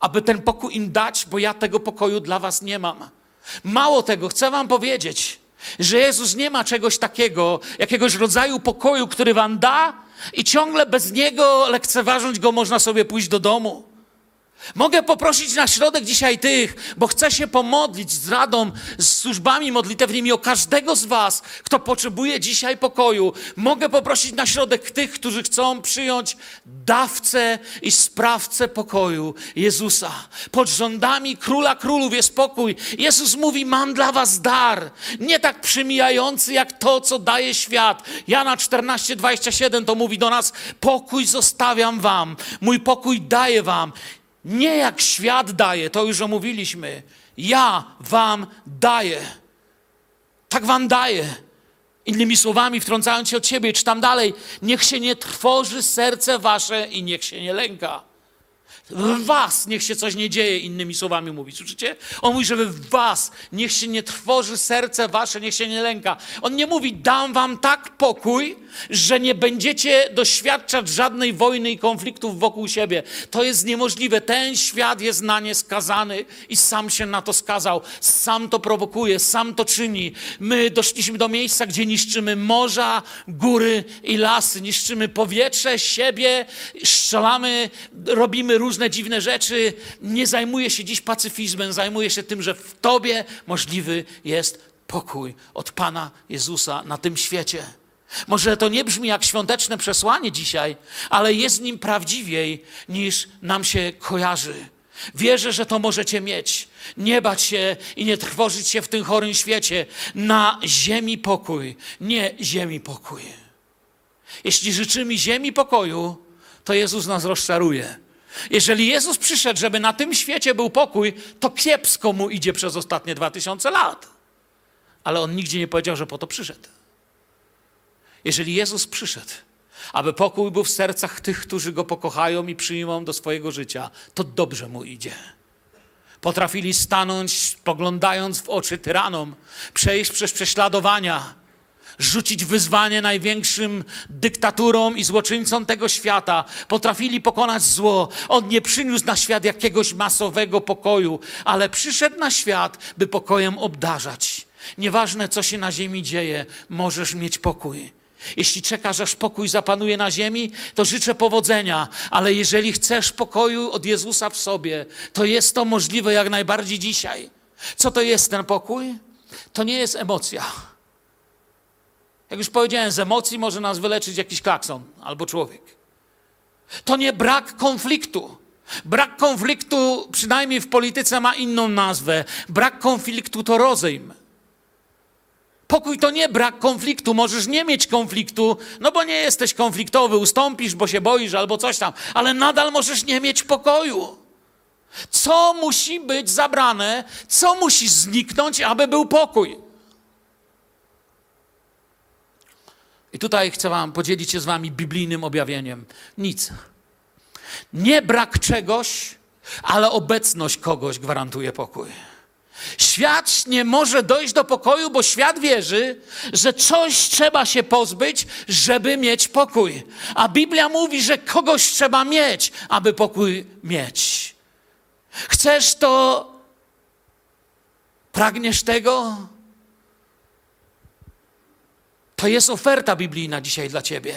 aby ten pokój im dać, bo ja tego pokoju dla Was nie mam. Mało tego, chcę Wam powiedzieć, Że Jezus nie ma czegoś takiego, jakiegoś rodzaju pokoju, który wam da i ciągle bez niego lekceważąc go można sobie pójść do domu. Mogę poprosić na środek dzisiaj tych, bo chcę się pomodlić z radą, z służbami modlitewnymi o każdego z Was, kto potrzebuje dzisiaj pokoju. Mogę poprosić na środek tych, którzy chcą przyjąć dawcę i sprawcę pokoju Jezusa. Pod rządami króla królów jest pokój. Jezus mówi: Mam dla Was dar, nie tak przymijający jak to, co daje świat. Jana 14, 27 to mówi do nas: Pokój zostawiam Wam, mój pokój daję Wam. Nie jak świat daje, to już omówiliśmy. Ja wam daję. Tak wam daję. Innymi słowami, wtrącając się od siebie, czytam dalej. Niech się nie trwoży serce wasze i niech się nie lęka. W was niech się coś nie dzieje, innymi słowami mówi. Słyszycie? On mówi, żeby w was niech się nie trwoży serce wasze, niech się nie lęka. On nie mówi, dam wam tak pokój, że nie będziecie doświadczać żadnej wojny i konfliktów wokół siebie. To jest niemożliwe. Ten świat jest na nie skazany i sam się na to skazał. Sam to prowokuje, sam to czyni. My doszliśmy do miejsca, gdzie niszczymy morza, góry i lasy, niszczymy powietrze, siebie, strzelamy, robimy różne dziwne rzeczy. Nie zajmuję się dziś pacyfizmem, zajmuję się tym, że w Tobie możliwy jest pokój od Pana Jezusa na tym świecie. Może to nie brzmi jak świąteczne przesłanie dzisiaj, ale jest nim prawdziwiej niż nam się kojarzy. Wierzę, że to możecie mieć. Nie bać się i nie trwożyć się w tym chorym świecie. Na ziemi pokój, nie ziemi pokój. Jeśli życzymy ziemi pokoju, to Jezus nas rozczaruje. Jeżeli Jezus przyszedł, żeby na tym świecie był pokój, to kiepsko mu idzie przez ostatnie dwa tysiące lat. Ale on nigdzie nie powiedział, że po to przyszedł. Jeżeli Jezus przyszedł, aby pokój był w sercach tych, którzy go pokochają i przyjmą do swojego życia, to dobrze mu idzie. Potrafili stanąć, spoglądając w oczy tyranom, przejść przez prześladowania, rzucić wyzwanie największym dyktaturom i złoczyńcom tego świata. Potrafili pokonać zło. On nie przyniósł na świat jakiegoś masowego pokoju, ale przyszedł na świat, by pokojem obdarzać. Nieważne, co się na ziemi dzieje, możesz mieć pokój. Jeśli czekasz, aż pokój zapanuje na ziemi, to życzę powodzenia, ale jeżeli chcesz pokoju od Jezusa w sobie, to jest to możliwe jak najbardziej dzisiaj. Co to jest ten pokój? To nie jest emocja. Jak już powiedziałem, z emocji może nas wyleczyć jakiś klakson albo człowiek. To nie brak konfliktu. Brak konfliktu, przynajmniej w polityce, ma inną nazwę. Brak konfliktu to rozejm. Pokój to nie brak konfliktu. Możesz nie mieć konfliktu, no bo nie jesteś konfliktowy, ustąpisz, bo się boisz albo coś tam, ale nadal możesz nie mieć pokoju. Co musi być zabrane, co musi zniknąć, aby był pokój? I tutaj chcę Wam podzielić się z Wami biblijnym objawieniem. Nic. Nie brak czegoś, ale obecność kogoś gwarantuje pokój. Świat nie może dojść do pokoju, bo świat wierzy, że coś trzeba się pozbyć, żeby mieć pokój. A Biblia mówi, że kogoś trzeba mieć, aby pokój mieć. Chcesz to? Pragniesz tego? To jest oferta biblijna dzisiaj dla ciebie.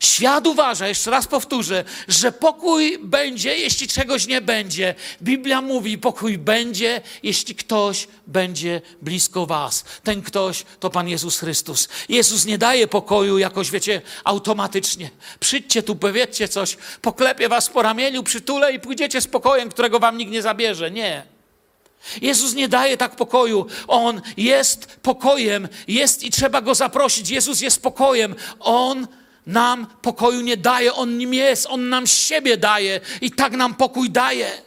Świat uważa, jeszcze raz powtórzę, że pokój będzie, jeśli czegoś nie będzie. Biblia mówi, pokój będzie, jeśli ktoś będzie blisko was. Ten ktoś to Pan Jezus Chrystus. Jezus nie daje pokoju jakoś, wiecie, automatycznie. Przyjdźcie tu, powiedzcie coś, poklepie was po ramieniu, przytulę i pójdziecie z pokojem, którego wam nikt nie zabierze. Nie. Jezus nie daje tak pokoju. On jest pokojem, jest i trzeba go zaprosić. Jezus jest pokojem. On nam pokoju nie daje, On nim jest, On nam siebie daje i tak nam pokój daje.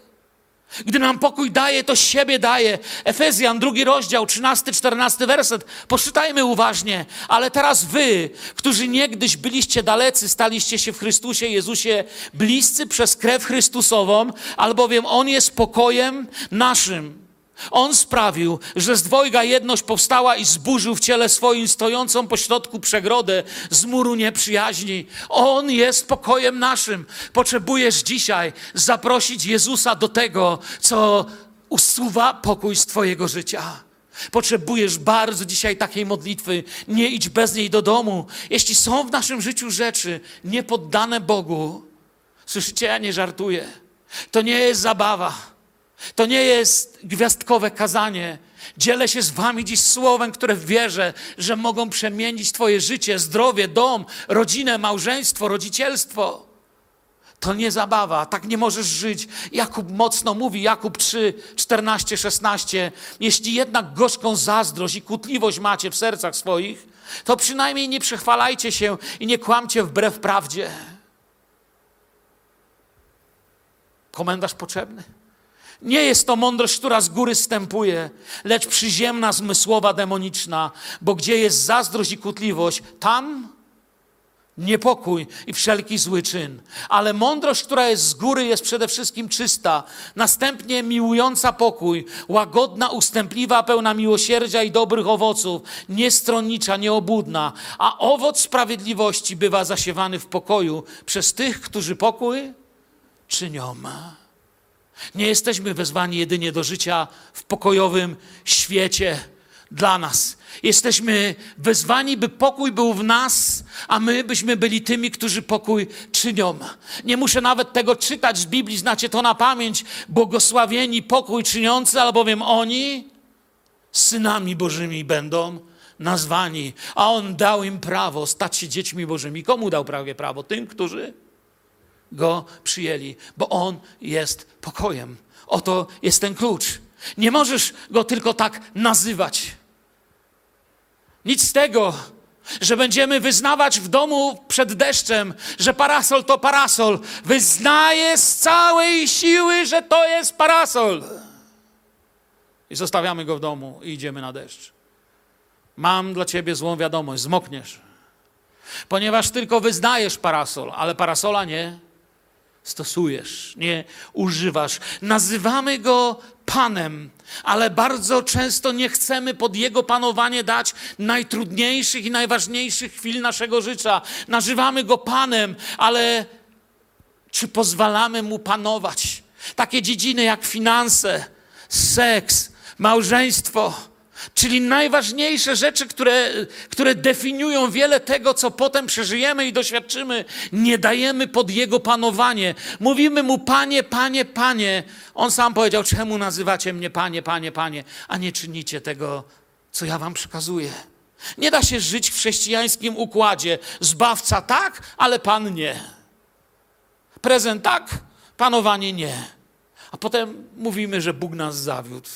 Gdy nam pokój daje, to siebie daje. Efezjan, drugi rozdział, 13-14 werset. Poczytajmy uważnie. Ale teraz wy, którzy niegdyś byliście dalecy, staliście się w Chrystusie Jezusie bliscy przez krew Chrystusową, albowiem On jest pokojem naszym on sprawił, że z dwojga jedność powstała i zburzył w ciele swoim stojącą pośrodku przegrodę z muru nieprzyjaźni. On jest pokojem naszym. Potrzebujesz dzisiaj zaprosić Jezusa do tego, co usuwa pokój z Twojego życia. Potrzebujesz bardzo dzisiaj takiej modlitwy. Nie idź bez niej do domu. Jeśli są w naszym życiu rzeczy niepoddane Bogu, słyszycie, ja nie żartuję. To nie jest zabawa. To nie jest gwiazdkowe kazanie. Dzielę się z wami dziś słowem, które wierzę, że mogą przemienić twoje życie, zdrowie, dom, rodzinę, małżeństwo, rodzicielstwo. To nie zabawa, tak nie możesz żyć. Jakub mocno mówi, Jakub 3, 14, 16. Jeśli jednak gorzką zazdrość i kłótliwość macie w sercach swoich, to przynajmniej nie przechwalajcie się i nie kłamcie wbrew prawdzie. Komendarz potrzebny. Nie jest to mądrość, która z góry stępuje, lecz przyziemna, zmysłowa, demoniczna, bo gdzie jest zazdrość i kłótliwość, tam niepokój i wszelki zły czyn. Ale mądrość, która jest z góry, jest przede wszystkim czysta, następnie miłująca pokój, łagodna, ustępliwa, pełna miłosierdzia i dobrych owoców, niestronnicza, nieobudna, a owoc sprawiedliwości bywa zasiewany w pokoju przez tych, którzy pokój czynią. Nie jesteśmy wezwani jedynie do życia w pokojowym świecie dla nas. Jesteśmy wezwani, by pokój był w nas, a my byśmy byli tymi, którzy pokój czynią. Nie muszę nawet tego czytać z Biblii, znacie to na pamięć. Błogosławieni pokój czyniący, albowiem oni synami Bożymi będą nazwani. A On dał im prawo stać się dziećmi Bożymi. Komu dał prawie prawo? Tym, którzy go przyjęli, bo On jest pokojem. Oto jest ten klucz. Nie możesz go tylko tak nazywać. Nic z tego, że będziemy wyznawać w domu przed deszczem, że parasol to parasol. Wyznaję z całej siły, że to jest parasol. I zostawiamy go w domu i idziemy na deszcz. Mam dla ciebie złą wiadomość, zmokniesz. Ponieważ tylko wyznajesz parasol, ale parasola nie stosujesz, nie używasz. Nazywamy go Panem, ale bardzo często nie chcemy pod Jego panowanie dać najtrudniejszych i najważniejszych chwil naszego życia. Nazywamy Go Panem, ale czy pozwalamy Mu panować? Takie dziedziny jak finanse, seks, małżeństwo, Czyli najważniejsze rzeczy, które, które definiują wiele tego, co potem przeżyjemy i doświadczymy, nie dajemy pod Jego panowanie. Mówimy Mu, Panie, Panie, Panie. On sam powiedział, czemu nazywacie mnie Panie, Panie, Panie, a nie czynicie tego, co ja Wam przekazuję. Nie da się żyć w chrześcijańskim układzie. Zbawca tak, ale Pan nie. Prezent tak, panowanie nie. A potem mówimy, że Bóg nas zawiódł.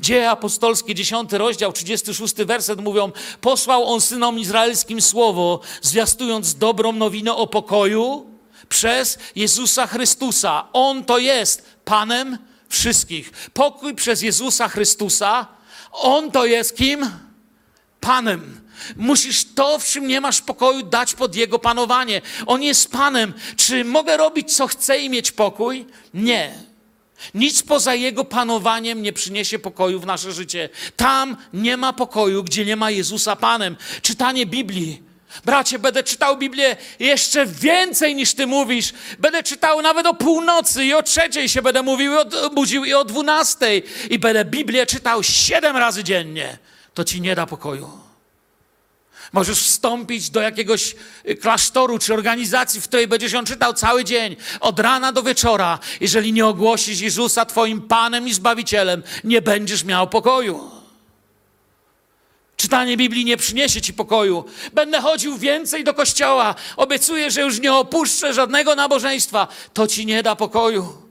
Dzieje apostolskie, 10 rozdział, 36 werset mówią: Posłał on synom izraelskim słowo, zwiastując dobrą nowinę o pokoju przez Jezusa Chrystusa. On to jest Panem wszystkich. Pokój przez Jezusa Chrystusa. On to jest kim? Panem. Musisz to, w czym nie masz pokoju, dać pod Jego panowanie. On jest Panem. Czy mogę robić, co chcę i mieć pokój? Nie. Nic poza Jego panowaniem nie przyniesie pokoju w nasze życie. Tam nie ma pokoju, gdzie nie ma Jezusa Panem. Czytanie Biblii. Bracie, będę czytał Biblię jeszcze więcej niż Ty mówisz. Będę czytał nawet o północy i o trzeciej się będę mówił, budził i o dwunastej. I będę Biblię czytał siedem razy dziennie. To Ci nie da pokoju. Możesz wstąpić do jakiegoś y, klasztoru czy organizacji, w której będziesz ją czytał cały dzień, od rana do wieczora. Jeżeli nie ogłosisz Jezusa Twoim Panem i Zbawicielem, nie będziesz miał pokoju. Czytanie Biblii nie przyniesie ci pokoju. Będę chodził więcej do kościoła. Obiecuję, że już nie opuszczę żadnego nabożeństwa. To ci nie da pokoju.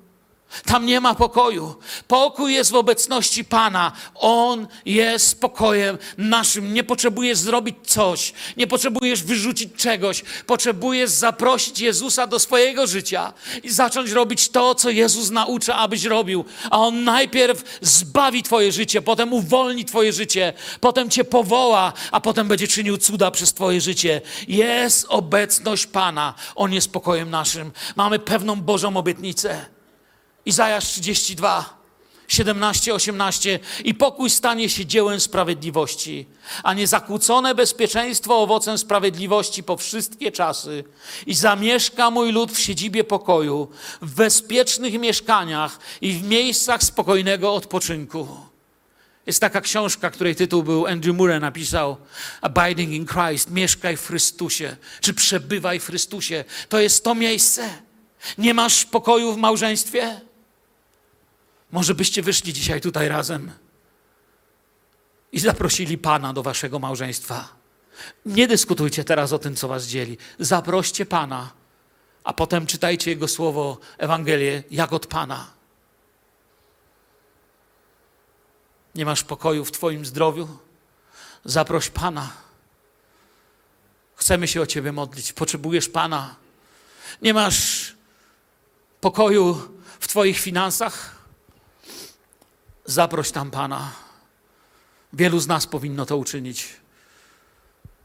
Tam nie ma pokoju. Pokój jest w obecności Pana. On jest spokojem naszym. Nie potrzebujesz zrobić coś, nie potrzebujesz wyrzucić czegoś. Potrzebujesz zaprosić Jezusa do swojego życia i zacząć robić to, co Jezus naucza, abyś robił. A On najpierw zbawi Twoje życie, potem uwolni Twoje życie, potem Cię powoła, a potem będzie czynił cuda przez Twoje życie. Jest obecność Pana. On jest spokojem naszym. Mamy pewną Bożą obietnicę. Izajasz 32, 17, 18. I pokój stanie się dziełem sprawiedliwości, a niezakłócone bezpieczeństwo owocem sprawiedliwości po wszystkie czasy. I zamieszka mój lud w siedzibie pokoju, w bezpiecznych mieszkaniach i w miejscach spokojnego odpoczynku. Jest taka książka, której tytuł był Andrew Murray napisał Abiding in Christ, mieszkaj w Chrystusie, czy przebywaj w Chrystusie. To jest to miejsce. Nie masz pokoju w małżeństwie? Może byście wyszli dzisiaj tutaj razem i zaprosili Pana do waszego małżeństwa. Nie dyskutujcie teraz o tym, co was dzieli. Zaproście Pana, a potem czytajcie Jego słowo, Ewangelię, jak od Pana. Nie masz pokoju w Twoim zdrowiu? Zaproś Pana. Chcemy się o Ciebie modlić. Potrzebujesz Pana. Nie masz pokoju w Twoich finansach? Zaproś tam Pana. Wielu z nas powinno to uczynić,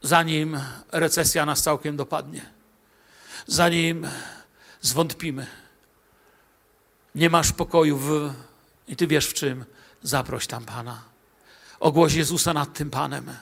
zanim recesja nas całkiem dopadnie, zanim zwątpimy. Nie masz pokoju w, i Ty wiesz w czym Zaproś tam Pana. Ogłoś Jezusa nad tym Panem.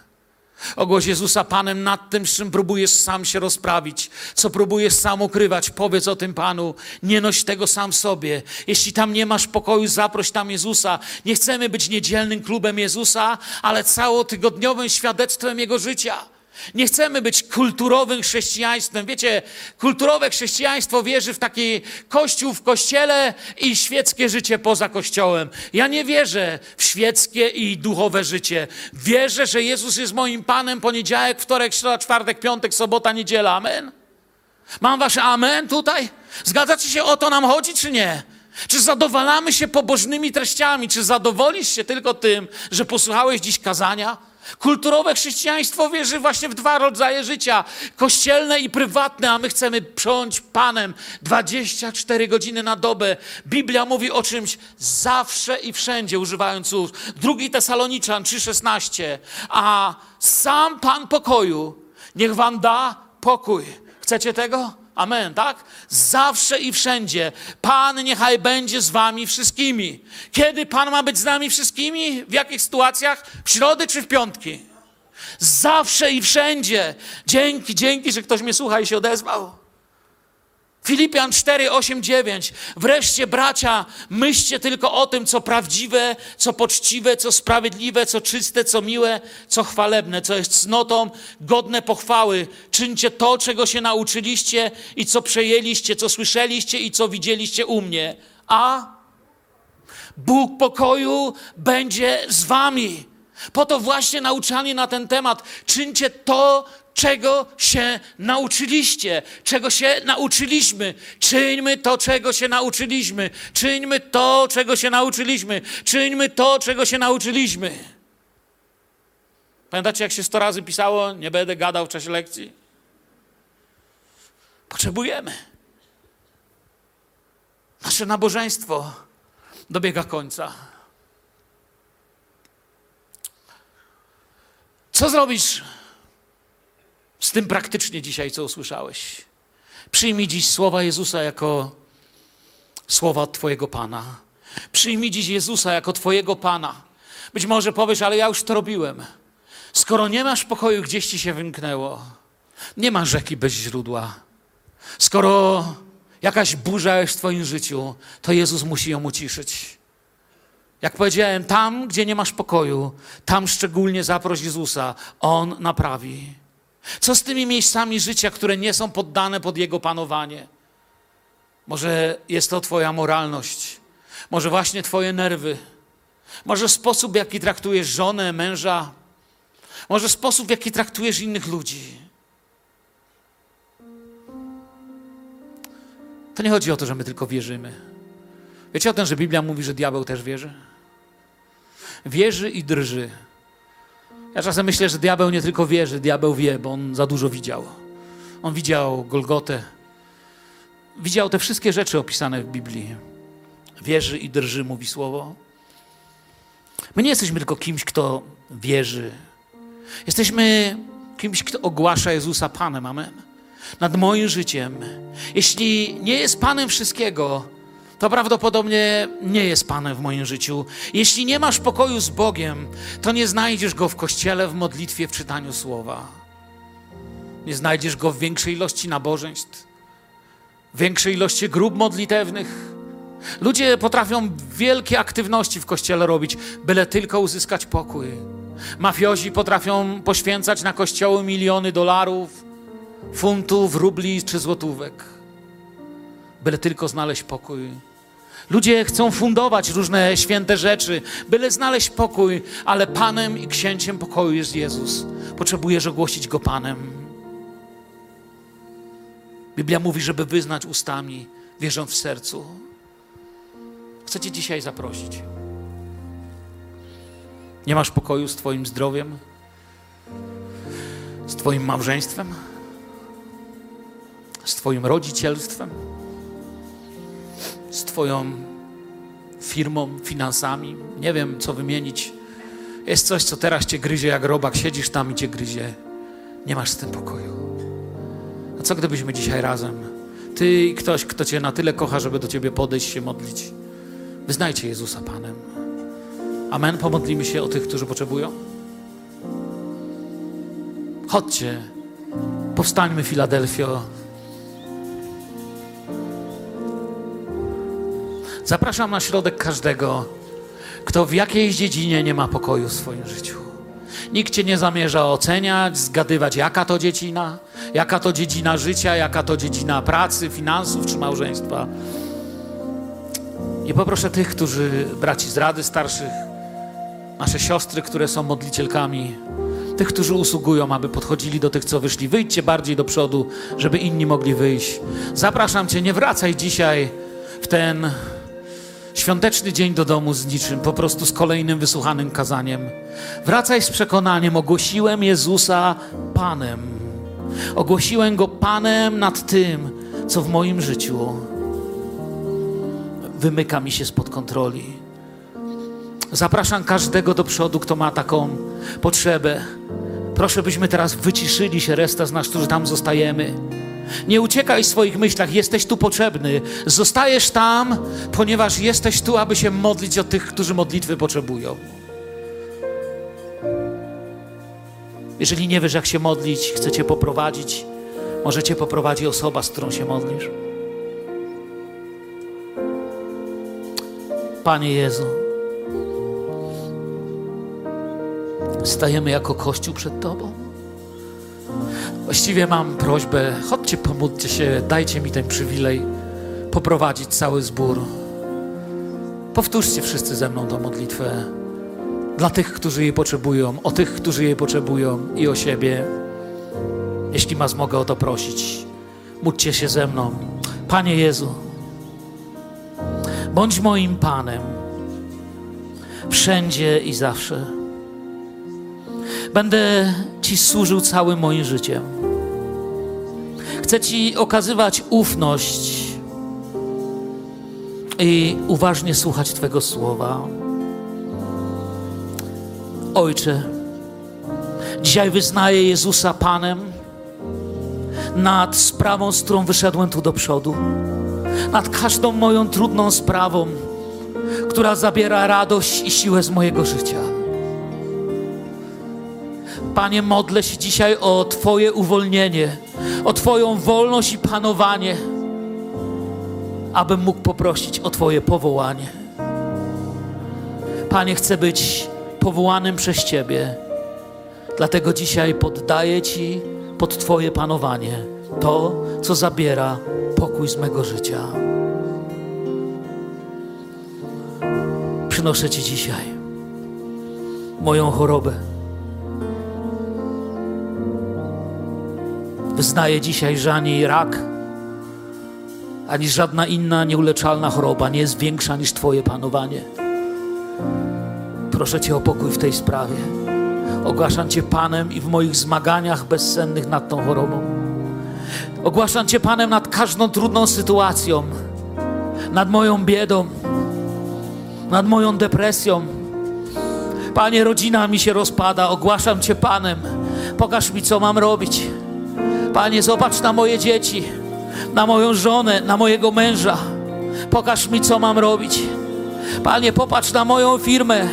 Ogłoś Jezusa Panem nad tym, z czym próbujesz sam się rozprawić, co próbujesz sam ukrywać. Powiedz o tym Panu. Nie noś tego sam sobie. Jeśli tam nie masz pokoju, zaproś tam Jezusa. Nie chcemy być niedzielnym klubem Jezusa, ale całotygodniowym świadectwem Jego życia. Nie chcemy być kulturowym chrześcijaństwem. Wiecie, kulturowe chrześcijaństwo wierzy w taki kościół w kościele i świeckie życie poza kościołem. Ja nie wierzę w świeckie i duchowe życie. Wierzę, że Jezus jest moim Panem poniedziałek, wtorek, środa, czwartek, piątek, sobota, niedziela. Amen. Mam wasze amen tutaj? Zgadzacie się o to nam chodzi, czy nie? Czy zadowalamy się pobożnymi treściami? Czy zadowolisz się tylko tym, że posłuchałeś dziś kazania? Kulturowe chrześcijaństwo wierzy właśnie w dwa rodzaje życia: kościelne i prywatne, a my chcemy prząć Panem 24 godziny na dobę. Biblia mówi o czymś zawsze i wszędzie, używając słów. Drugi Tesaloniczan 3,16. A sam Pan pokoju niech wam da pokój. Chcecie tego? Amen, tak? Zawsze i wszędzie. Pan niechaj będzie z wami wszystkimi. Kiedy Pan ma być z nami wszystkimi? W jakich sytuacjach? W środy czy w piątki? Zawsze i wszędzie. Dzięki, dzięki, że ktoś mnie słucha i się odezwał. Filipian 4, 8, 9. Wreszcie, bracia, myślcie tylko o tym, co prawdziwe, co poczciwe, co sprawiedliwe, co czyste, co miłe, co chwalebne, co jest cnotą, godne pochwały. Czyńcie to, czego się nauczyliście i co przejęliście, co słyszeliście i co widzieliście u mnie. A Bóg pokoju będzie z wami. Po to właśnie nauczanie na ten temat. Czyńcie to, czego się nauczyliście, czego się nauczyliśmy. Czyńmy to, czego się nauczyliśmy. Czyńmy to, czego się nauczyliśmy. Czyńmy to, czego się nauczyliśmy. Pamiętacie, jak się sto razy pisało, nie będę gadał w czasie lekcji? Potrzebujemy. Nasze nabożeństwo dobiega końca. Co zrobisz z tym praktycznie dzisiaj, co usłyszałeś? Przyjmij dziś słowa Jezusa jako słowa Twojego Pana. Przyjmij dziś Jezusa jako Twojego Pana. Być może powiesz, ale ja już to robiłem. Skoro nie masz pokoju, gdzieś ci się wymknęło, nie ma rzeki bez źródła. Skoro jakaś burza jest w Twoim życiu, to Jezus musi ją uciszyć. Jak powiedziałem, tam, gdzie nie masz pokoju, tam szczególnie zaproś Jezusa, On naprawi. Co z tymi miejscami życia, które nie są poddane pod Jego panowanie? Może jest to Twoja moralność, może właśnie Twoje nerwy, może sposób, w jaki traktujesz żonę, męża, może sposób, w jaki traktujesz innych ludzi. To nie chodzi o to, że my tylko wierzymy. Wiecie o tym, że Biblia mówi, że diabeł też wierzy? Wierzy i drży. Ja czasem myślę, że diabeł nie tylko wierzy, diabeł wie, bo on za dużo widział. On widział Golgotę. Widział te wszystkie rzeczy opisane w Biblii. Wierzy i drży, mówi słowo. My nie jesteśmy tylko kimś, kto wierzy. Jesteśmy kimś, kto ogłasza Jezusa Panem. Amen. Nad moim życiem. Jeśli nie jest Panem wszystkiego, to prawdopodobnie nie jest Panem w moim życiu. Jeśli nie masz pokoju z Bogiem, to nie znajdziesz Go w kościele, w modlitwie, w czytaniu słowa. Nie znajdziesz Go w większej ilości nabożeństw, w większej ilości grup modlitewnych. Ludzie potrafią wielkie aktywności w kościele robić, byle tylko uzyskać pokój. Mafiozi potrafią poświęcać na kościoły miliony dolarów, funtów, rubli czy złotówek, byle tylko znaleźć pokój. Ludzie chcą fundować różne święte rzeczy, byle znaleźć pokój, ale Panem i Księciem pokoju jest Jezus. Potrzebujesz ogłosić Go Panem. Biblia mówi, żeby wyznać ustami, wierząc w sercu. Chcę Cię dzisiaj zaprosić. Nie masz pokoju z Twoim zdrowiem, z Twoim małżeństwem, z Twoim rodzicielstwem, Twoją firmą, finansami. Nie wiem, co wymienić. Jest coś, co teraz Cię gryzie jak robak. Siedzisz tam i Cię gryzie. Nie masz z tym pokoju. A co gdybyśmy dzisiaj razem, Ty i ktoś, kto Cię na tyle kocha, żeby do Ciebie podejść, się modlić, wyznajcie Jezusa Panem. Amen. Pomodlimy się o tych, którzy potrzebują. Chodźcie, powstańmy, Filadelfio. Zapraszam na środek każdego, kto w jakiejś dziedzinie nie ma pokoju w swoim życiu. Nikt cię nie zamierza oceniać, zgadywać, jaka to dziedzina, jaka to dziedzina życia, jaka to dziedzina pracy, finansów czy małżeństwa. I poproszę tych, którzy, braci z Rady Starszych, nasze siostry, które są modlicielkami, tych, którzy usługują, aby podchodzili do tych, co wyszli. Wyjdźcie bardziej do przodu, żeby inni mogli wyjść. Zapraszam Cię, nie wracaj dzisiaj w ten świąteczny dzień do domu z niczym, po prostu z kolejnym wysłuchanym kazaniem. Wracaj z przekonaniem, ogłosiłem Jezusa Panem. Ogłosiłem Go Panem nad tym, co w moim życiu wymyka mi się spod kontroli. Zapraszam każdego do przodu, kto ma taką potrzebę. Proszę, byśmy teraz wyciszyli się, reszta z nas, którzy tam zostajemy. Nie uciekaj w swoich myślach, jesteś tu potrzebny. Zostajesz tam, ponieważ jesteś tu, aby się modlić o tych, którzy modlitwy potrzebują. Jeżeli nie wiesz, jak się modlić, chcę Cię poprowadzić, może Cię poprowadzi osoba, z którą się modlisz. Panie Jezu, stajemy jako Kościół przed Tobą. Właściwie mam prośbę, chodźcie, pomódlcie się, dajcie mi ten przywilej poprowadzić cały zbór. Powtórzcie wszyscy ze mną tę modlitwę dla tych, którzy jej potrzebują, o tych, którzy jej potrzebują i o siebie. Jeśli was mogę o to prosić, módlcie się ze mną. Panie Jezu, bądź moim Panem wszędzie i zawsze. Będę Ci służył całym moim życiem. Chcę Ci okazywać ufność i uważnie słuchać Twego słowa. Ojcze, dzisiaj wyznaję Jezusa Panem nad sprawą, z którą wyszedłem tu do przodu, nad każdą moją trudną sprawą, która zabiera radość i siłę z mojego życia. Panie, modlę się dzisiaj o Twoje uwolnienie, o Twoją wolność i panowanie, abym mógł poprosić o Twoje powołanie. Panie, chcę być powołanym przez Ciebie, dlatego dzisiaj poddaję Ci pod Twoje panowanie to, co zabiera pokój z mego życia. Przynoszę Ci dzisiaj moją chorobę. Wyznaję dzisiaj, że ani rak, ani żadna inna nieuleczalna choroba nie jest większa niż Twoje panowanie. Proszę Cię o pokój w tej sprawie. Ogłaszam Cię Panem i w moich zmaganiach bezsennych nad tą chorobą. Ogłaszam Cię Panem nad każdą trudną sytuacją, nad moją biedą, nad moją depresją. Panie, rodzina mi się rozpada. Ogłaszam Cię Panem. Pokaż mi, co mam robić. Panie, zobacz na moje dzieci, na moją żonę, na mojego męża. Pokaż mi, co mam robić. Panie, popatrz na moją firmę.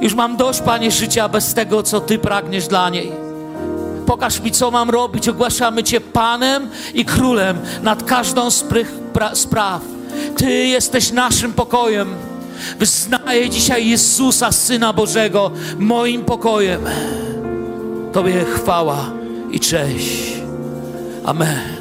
Już mam dość, Panie, życia bez tego, co Ty pragniesz dla niej. Pokaż mi, co mam robić. Ogłaszamy Cię Panem i Królem nad każdą z spraw Ty jesteś naszym pokojem. Wyznaję dzisiaj Jezusa, Syna Bożego, moim pokojem. Tobie chwała i cześć. Amen.